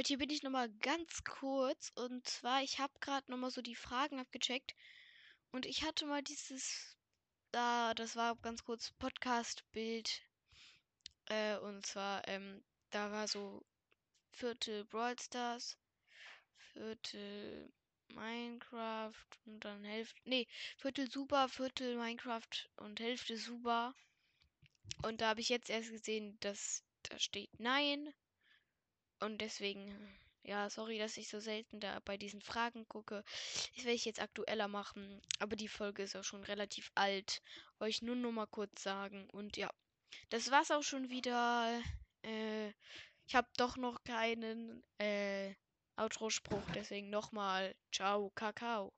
Leute, hier bin ich nochmal ganz kurz. Und zwar, ich habe gerade nochmal so die Fragen abgecheckt. Und ich hatte mal dieses, da, das war ganz kurz Podcast-Bild. Äh, und zwar, ähm, da war so Viertel Brawl Stars, Viertel Minecraft und dann Hälfte, nee, Viertel Super, Viertel Minecraft und Hälfte Super. Und da habe ich jetzt erst gesehen, dass da steht Nein. Und deswegen, ja, sorry, dass ich so selten da bei diesen Fragen gucke. Das werde ich jetzt aktueller machen. Aber die Folge ist auch schon relativ alt. Wollte ich nur noch mal kurz sagen. Und ja, das war's auch schon wieder. Äh, ich habe doch noch keinen äh, Outro-Spruch. Deswegen nochmal. Ciao, Kakao.